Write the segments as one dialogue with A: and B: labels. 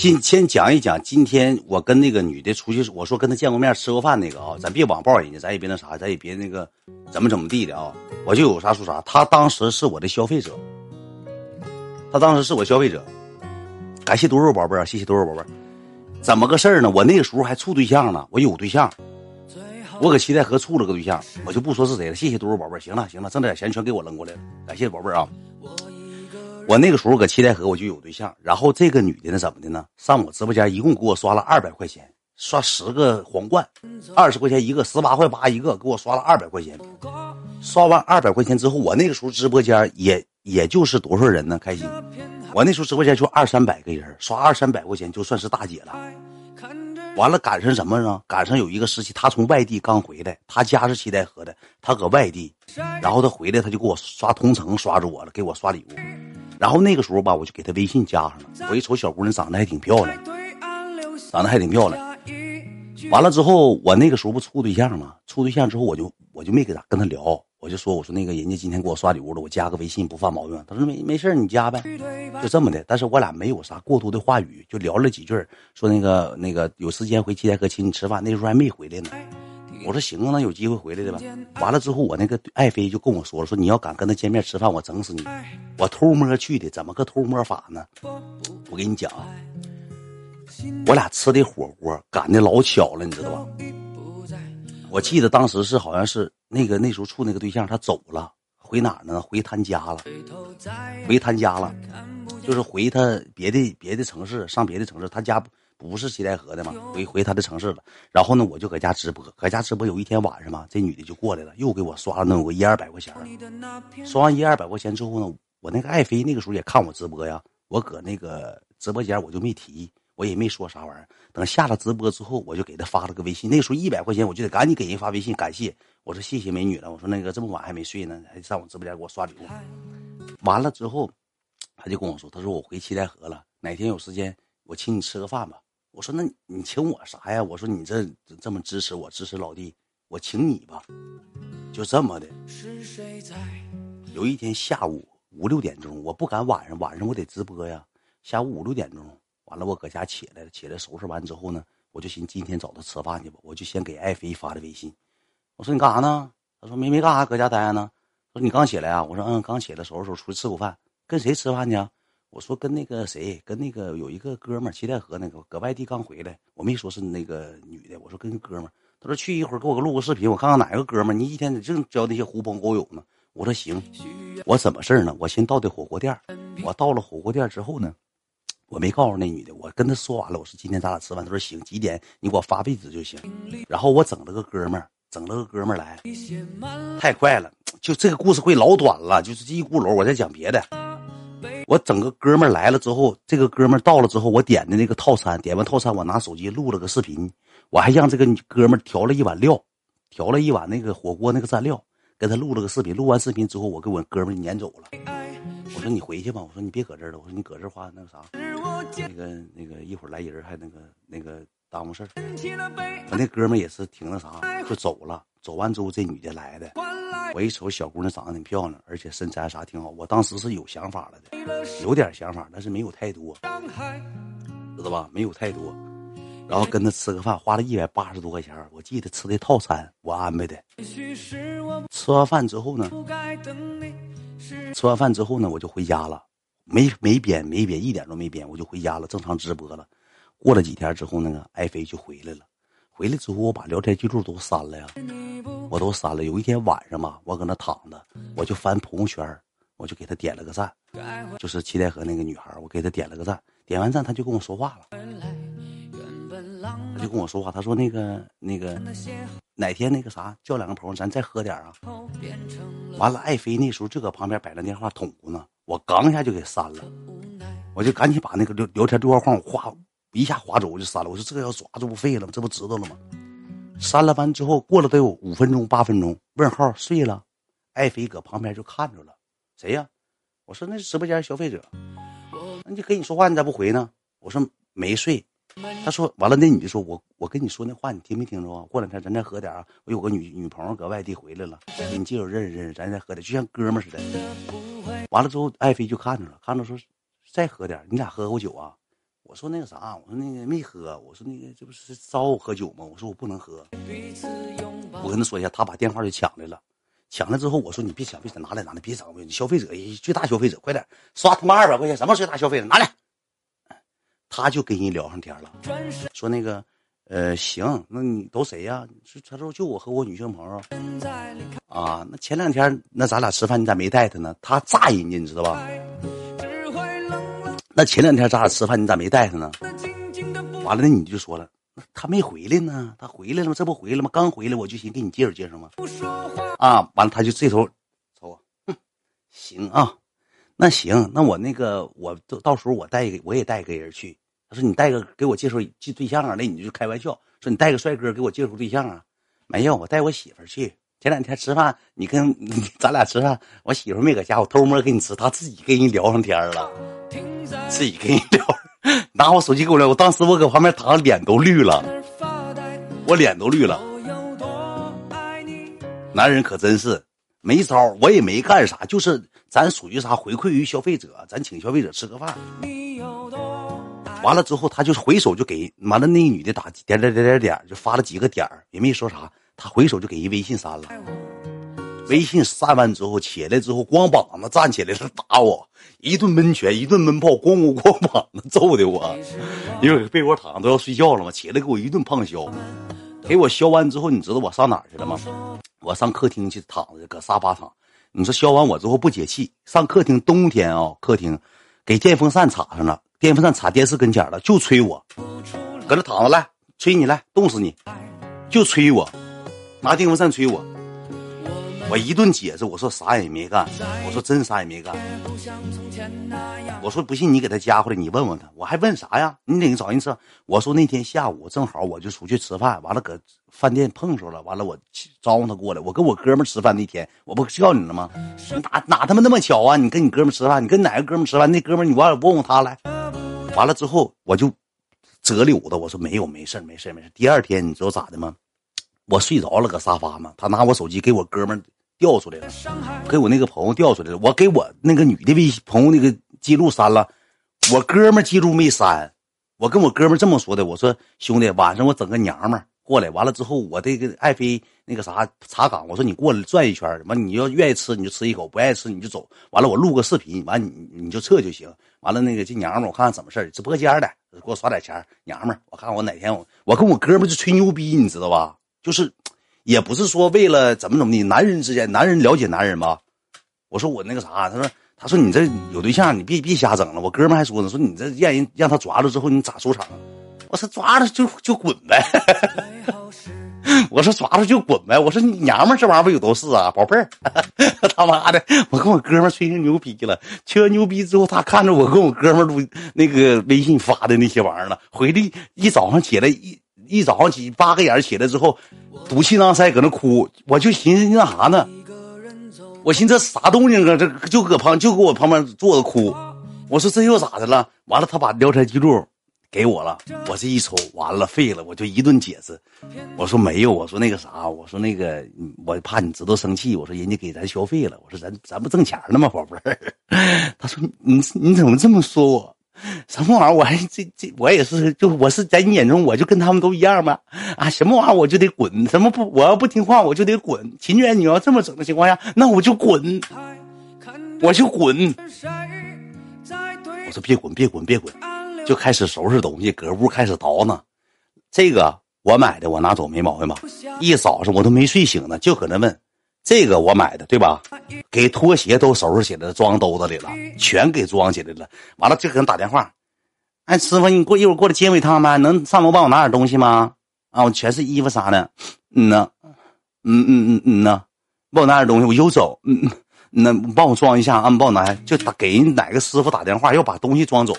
A: 今先讲一讲今天我跟那个女的出去，我说跟她见过面吃过饭那个啊，咱别网暴人家，咱也别那啥，咱也别那个怎么怎么地的啊，我就有啥说啥。她当时是我的消费者，她当时是我消费者，感谢多肉宝贝儿啊，谢谢多肉宝贝儿。怎么个事儿呢？我那个时候还处对象呢，我有对象，我搁七台河处了个对象，我就不说是谁了。谢谢多肉宝贝儿，行了行了，挣点钱全给我扔过来了，感谢宝贝儿啊。我那个时候搁七台河我就有对象，然后这个女的呢怎么的呢？上我直播间一共给我刷了二百块钱，刷十个皇冠，二十块钱一个，十八块八一个，给我刷了二百块钱。刷完二百块钱之后，我那个时候直播间也也就是多少人呢？开心，我那时候直播间就二三百个人，刷二三百块钱就算是大姐了。完了赶上什么呢？赶上有一个时期，她从外地刚回来，她家是七台河的，她搁外地，然后她回来她就给我刷同城，刷着我了，给我刷礼物。然后那个时候吧，我就给她微信加上了。我一瞅小姑娘长得还挺漂亮，长得还挺漂亮。完了之后，我那个时候不处对象吗？处对象之后，我就我就没给她跟她聊，我就说我说那个人家今天给我刷礼物了，我加个微信不犯毛病。她说没没事你加呗，就这么的。但是我俩没有啥过多的话语，就聊了几句，说那个那个有时间回七台河请你吃饭。那时候还没回来呢。我说行啊，那有机会回来的吧。完了之后，我那个爱妃就跟我说了，说你要敢跟他见面吃饭，我整死你。我偷摸去的，怎么个偷摸法呢？我跟你讲啊，我俩吃的火锅赶的老巧了，你知道吧？我记得当时是好像是那个那时候处那个对象他走了，回哪呢？回他家了，回他家了，就是回他别的别的城市，上别的城市，他家。不是西戴河的嘛，回回他的城市了。然后呢，我就搁家直播，搁家直播。有一天晚上嘛，这女的就过来了，又给我刷了那有个一二百块钱。刷完一二百块钱之后呢，我那个爱妃那个时候也看我直播呀。我搁那个直播间我就没提，我也没说啥玩意儿。等下了直播之后，我就给她发了个微信。那个时候一百块钱，我就得赶紧给人发微信感谢。我说谢谢美女了。我说那个这么晚还没睡呢，还上我直播间给我刷礼物。完了之后，他就跟我说，他说我回七台河了，哪天有时间我请你吃个饭吧。我说那你请我啥呀？我说你这这么支持我，支持老弟，我请你吧，就这么的。有一天下午五六点钟，我不敢晚上，晚上我得直播呀。下午五六点钟，完了我搁家起来了，起来收拾完之后呢，我就寻今天找他吃饭去吧。我就先给爱妃发的微信，我说你干啥呢？他说没没干啥，搁家待着呢。说你刚起来啊？我说嗯，刚起来收拾收拾，出去吃口饭，跟谁吃饭去？我说跟那个谁，跟那个有一个哥们儿，七台河那个搁外地刚回来，我没说是那个女的，我说跟哥们儿。他说去一会儿给我录个视频，我看看哪个哥们儿。你一天净交那些狐朋狗友呢？我说行，我什么事儿呢？我先到的火锅店我到了火锅店之后呢，我没告诉那女的，我跟她说完了，我说今天咱俩吃饭。她说行，几点你给我发位置就行。然后我整了个哥们儿，整了个哥们儿来，太快了，就这个故事会老短了，就是一轱辘，我再讲别的。我整个哥们儿来了之后，这个哥们儿到了之后，我点的那个套餐，点完套餐，我拿手机录了个视频，我还让这个哥们儿调了一碗料，调了一碗那个火锅那个蘸料，给他录了个视频。录完视频之后，我给我哥们儿撵走了。我说你回去吧，我说你别搁这儿了，我说你搁这儿话那个啥，那个那个一会儿来人还那个那个耽误事儿。我那哥们儿也是挺那啥，就走了。走完之后，这女的来的。我一瞅，小姑娘长得挺漂亮，而且身材啥挺好。我当时是有想法了的，有点想法，但是没有太多，知道吧？没有太多。然后跟她吃个饭，花了一百八十多块钱。我记得吃的套餐，我安排的。吃完饭之后呢，吃完饭之后呢，我就回家了，没没编没编，一点都没编，我就回家了，正常直播了。过了几天之后，那个爱妃就回来了。回来之后，我把聊天记录都删了呀，我都删了。有一天晚上吧，我搁那躺着，我就翻朋友圈，我就给他点了个赞，就是七台河那个女孩，我给他点了个赞。点完赞，他就跟我说话了，他就跟我说话，他说那个那个哪天那个啥，叫两个朋友，咱再喝点啊。完了，爱妃那时候就搁旁边摆着电话筒呢，我刚一下就给删了，我就赶紧把那个聊聊天对话框我划。一下划走我就删了，我说这个要抓住不废了吗？这不知道了吗？删了完之后，过了得有五分钟八分钟，问号睡了，爱妃搁旁边就看着了，谁呀？我说那是直播间消费者，那你跟你说话你咋不回呢？我说没睡，他说完了，那女的说，我我跟你说那话你听没听着啊？过两天咱再喝点啊，我有个女女朋友搁外地回来了，给你介绍认识认识，咱再喝点，就像哥们似的。完了之后，爱妃就看着了，看着说再喝点，你俩喝过酒啊？我说那个啥，我说那个没喝，我说那个这不是招我喝酒吗？我说我不能喝。我跟他说一下，他把电话就抢来了，抢来之后我说你别抢，别抢，拿来拿来，别整，你消费者最大消费者，快点刷他妈二百块钱，什么最大消费者拿来。他就跟人聊上天了，说那个。呃，行，那你都谁呀？他说就我和我女性朋友啊。那前两天那咱俩吃饭，你咋没带他呢？他炸人家，你知道吧？那前两天咱俩吃饭，你咋没带他呢？完了，那你就说了，他没回来呢，他回来了吗？这不回来吗？刚回来，我就寻给你介绍介绍吗？啊，完了，他就这头瞅我，哼，行啊，那行，那我那个我到到时候我带一个，我也带一个人去。他说：“你带个给我介绍介对象啊？那你就开玩笑说你带个帅哥给我介绍对象啊？没有，我带我媳妇去。前两天吃饭，你跟 咱俩吃饭，我媳妇没搁家，我偷摸跟你吃，她自己跟人聊上天了，自己跟你聊，拿我手机给我聊。我当时我搁旁边躺，脸都绿了，我脸都绿了。男人可真是没招，我也没干啥，就是咱属于啥回馈于消费者，咱请消费者吃个饭。”完了之后，他就回手就给完了，那女的打点点点点点，就发了几个点也没说啥。他回手就给人微信删了。微信删完之后，起来之后光膀子站起来了，打我一顿闷拳，一顿闷炮，咣咣咣膀子揍的我。因为被窝躺都要睡觉了嘛，起来给我一顿胖削。给我削完之后，你知道我上哪儿去了吗？我上客厅去躺着，搁沙发躺。你说削完我之后不解气，上客厅冬天啊，客厅给电风扇插上了。电风扇插电视跟前了，就吹我，搁那躺着来，吹你来，冻死你，就吹我，拿电风扇吹我。我一顿解释，我说啥也没干，我说真啥也没干。我说不信你给他加回来，你问问他。我还问啥呀？你得找人吃。我说那天下午正好我就出去吃饭，完了搁饭店碰着了，完了我招呼他过来。我跟我哥们吃饭那天，我不叫你了吗？哪哪他妈那么巧啊？你跟你哥们吃饭，你跟哪个哥们吃饭？那哥们你忘了问问他来。完了之后我就折溜的，我说没有，没事没事没事第二天你知道咋的吗？我睡着了，搁沙发嘛，他拿我手机给我哥们。调出来了，给我那个朋友调出来了。我给我那个女的微朋友那个记录删了，我哥们记录没删。我跟我哥们这么说的，我说兄弟，晚上我整个娘们过来，完了之后我这个爱妃那个啥茶岗，我说你过来转一圈，完你要愿意吃你就吃一口，不爱吃你就走。完了我录个视频，完你你就撤就行。完了那个这娘们我看看怎么事直播间的给我刷点钱，娘们我看看我哪天我我跟我哥们就吹牛逼，你知道吧？就是。也不是说为了怎么怎么的，男人之间，男人了解男人吧。我说我那个啥，他说他说你这有对象，你别别瞎整了。我哥们还说呢，说你这让人让他抓了之后，你咋收场？我说抓了就就滚呗。我说抓了就滚呗。我说你娘们这玩意儿不有都是啊，宝贝儿。他妈的，我跟我哥们吹成牛逼了，吹完牛逼之后，他看着我跟我哥们录那个微信发的那些玩意儿了，回来一早上起来一。一早上起八个眼起来之后，赌气囊塞搁那哭，我就寻思那啥呢？我寻思这啥动静啊？这就搁旁就搁我旁边坐着哭。我说这又咋的了？完了，他把聊天记录给我了。我这一瞅，完了废了，我就一顿解释。我说没有，我说那个啥，我说那个我怕你知道生气。我说人家给咱消费了。我说咱咱不挣钱呢吗，宝贝儿？他说你你怎么这么说我？什么玩意儿？我还这这我也是，就我是在你眼中，我就跟他们都一样吗？啊，什么玩意儿我就得滚？什么不？我要不听话，我就得滚。秦娟，你要这么整的情况下，那我就滚，我就滚。我说别滚，别滚，别滚，就开始收拾东西，搁屋开始倒呢。这个我买的，我拿走没毛病吧？一早上我都没睡醒呢，就搁那问。这个我买的，对吧？给拖鞋都收拾起来了，装兜子里了，全给装起来了。完了就给人打电话，哎，师傅，你过一会儿过来接我一趟呗？能上楼帮我拿点东西吗？啊，我全是衣服啥的。嗯呢，嗯嗯嗯嗯呢，帮我拿点东西，我又走。嗯嗯，那帮我装一下啊，帮我拿，就打给人哪个师傅打电话，要把东西装走。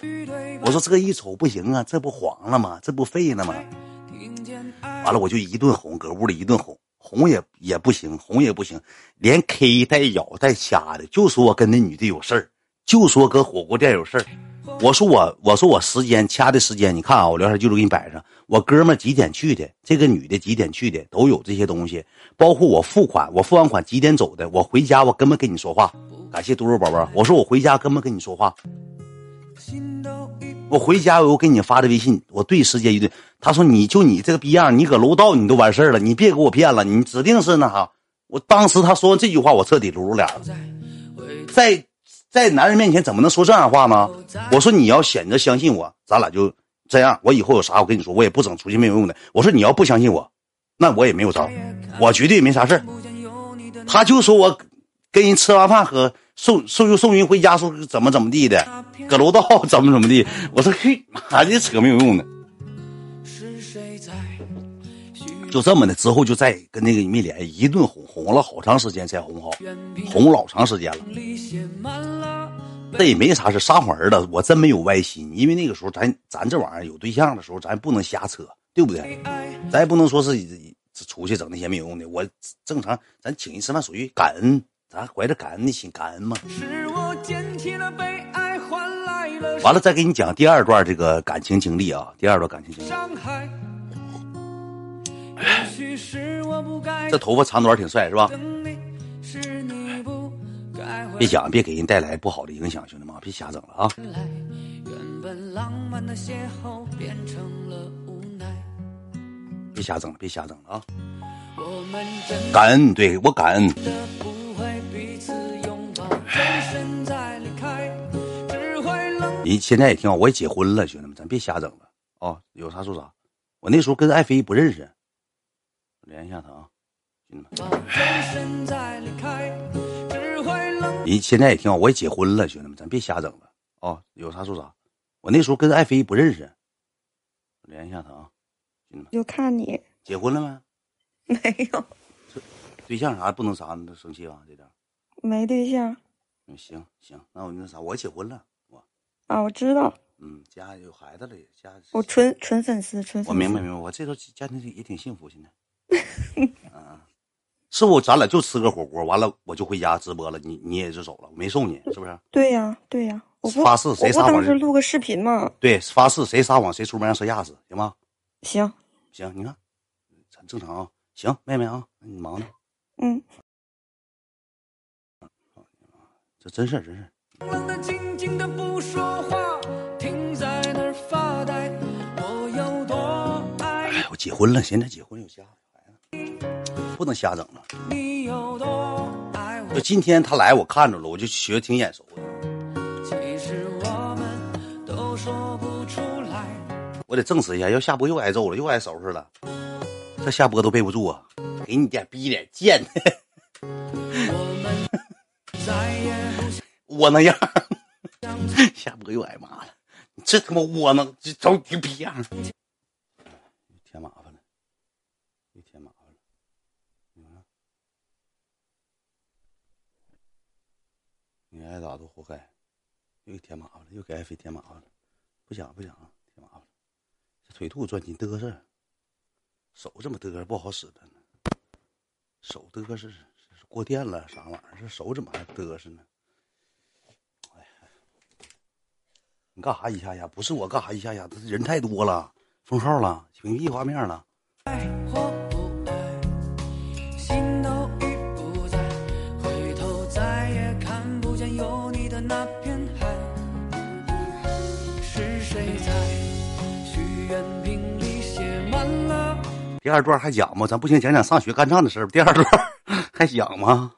A: 我说这一瞅不行啊，这不黄了吗？这不废了吗？完了我就一顿哄，搁屋里一顿哄。哄也也不行，哄也不行，连 K 带咬带掐的，就说我跟那女的有事儿，就说搁火锅店有事儿。我说我我说我时间掐的时间，你看啊，我聊天记录给你摆上。我哥们几点去的？这个女的几点去的？都有这些东西，包括我付款，我付完款几点走的？我回家我根本跟你说话。感谢嘟嘟宝宝，我说我回家根本跟你说话。我回家我给你发的微信，我对时间一对。他说你就你这个逼样，你搁楼道你都完事儿了，你别给我骗了，你指定是那啥。我当时他说完这句话，我彻底露露脸了。在在男人面前怎么能说这样话呢？我说你要选择相信我，咱俩就这样。我以后有啥我跟你说，我也不整出去没有用的。我说你要不相信我，那我也没有招，我绝对没啥事。他就说我跟人吃完饭喝送送又送人回家，说怎么怎么地的，搁楼道 怎么怎么地。我说嘿，妈的扯没有用的。就这么的，之后就再跟那个没联系，一顿哄哄了好长时间才哄好，哄老长时间了。这也没啥事，撒谎儿子，我真没有歪心，因为那个时候咱咱这玩意儿有对象的时候，咱不能瞎扯，对不对？咱也不能说是出去整那些没有用的。我正常，咱请人吃饭属于感恩，咱怀着感恩的心，感恩嘛。完了，再给你讲第二段这个感情经历啊，第二段感情经历。这头发长短挺帅是吧？别讲，别给人带来不好的影响，兄弟们，别瞎整了啊！别瞎整了，别瞎整了啊！感恩，对我感恩。你现在也挺好，我也结婚了，兄弟们，咱别瞎整了啊！有啥说啥。我那时候跟爱妃不认识。连一下他啊，兄弟们！你现在也挺好，我也结婚了，兄弟们，咱别瞎整了啊！有啥说啥。我那时候跟爱妃不认识，连一下他啊，兄弟们！
B: 就看你
A: 结婚了
B: 没？没有。
A: 对象啥不能啥，你生气啊？这点
B: 没对象。
A: 嗯，行行，那我那啥，我结婚了，我
B: 啊，我知道。
A: 嗯，家有孩子了，家
B: 我纯纯粉丝，纯
A: 我明白明白，我这头家庭也挺幸福，现在。啊，是不？咱俩就吃个火锅，完了我就回家直播了。你你也就走了，我没送你，是不是？
B: 对呀，对呀。我
A: 发誓，谁撒谎？
B: 当时录个视频嘛。
A: 对，发誓，谁撒谎谁出门让谁压死，行吗？
B: 行
A: 行，你看，咱正常啊。行，妹妹啊，你忙呢。
B: 嗯。
A: 这真事儿，真事儿。哎，我结婚了，现在结婚有家。不能瞎整了。就今天他来，我看着了，我就觉得挺眼熟的。我得证实一下，要下播又挨揍了，又挨收拾了。这下播都背不住啊！给你点逼脸贱的，窝囊 样。下播又挨骂了，你这他妈窝囊，这找你个逼样。添麻烦了，又添麻烦。你爱咋都活该，又给添麻烦了，又给爱妃添麻烦了。不想不想啊，添麻烦了。这腿肚转筋嘚瑟，手这么嘚瑟不好使的呢。手嘚瑟是是过电了啥玩意儿？这手怎么还嘚瑟呢？哎，你干啥一下下？不是我干啥一下下？这人太多了，封号了，屏蔽画面了。第二段还讲吗？咱不行，讲讲上学干仗的事儿。第二段 还讲吗？